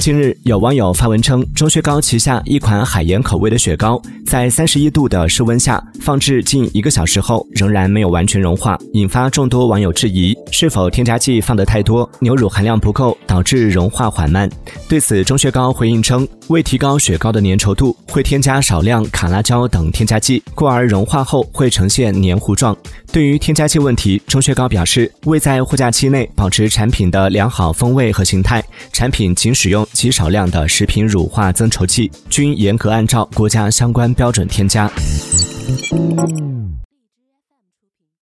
近日，有网友发文称，钟薛高旗下一款海盐口味的雪糕，在三十一度的室温下放置近一个小时后，仍然没有完全融化，引发众多网友质疑，是否添加剂放得太多，牛乳含量不够，导致融化缓慢。对此，钟薛高回应称，为提高雪糕的粘稠度，会添加少量卡拉胶等添加剂，故而融化后会呈现黏糊状。对于添加剂问题，钟薛高表示，为在货架期内保持产品的良好风味和形态，产品仅使用。极少量的食品乳化增稠剂，均严格按照国家相关标准添加。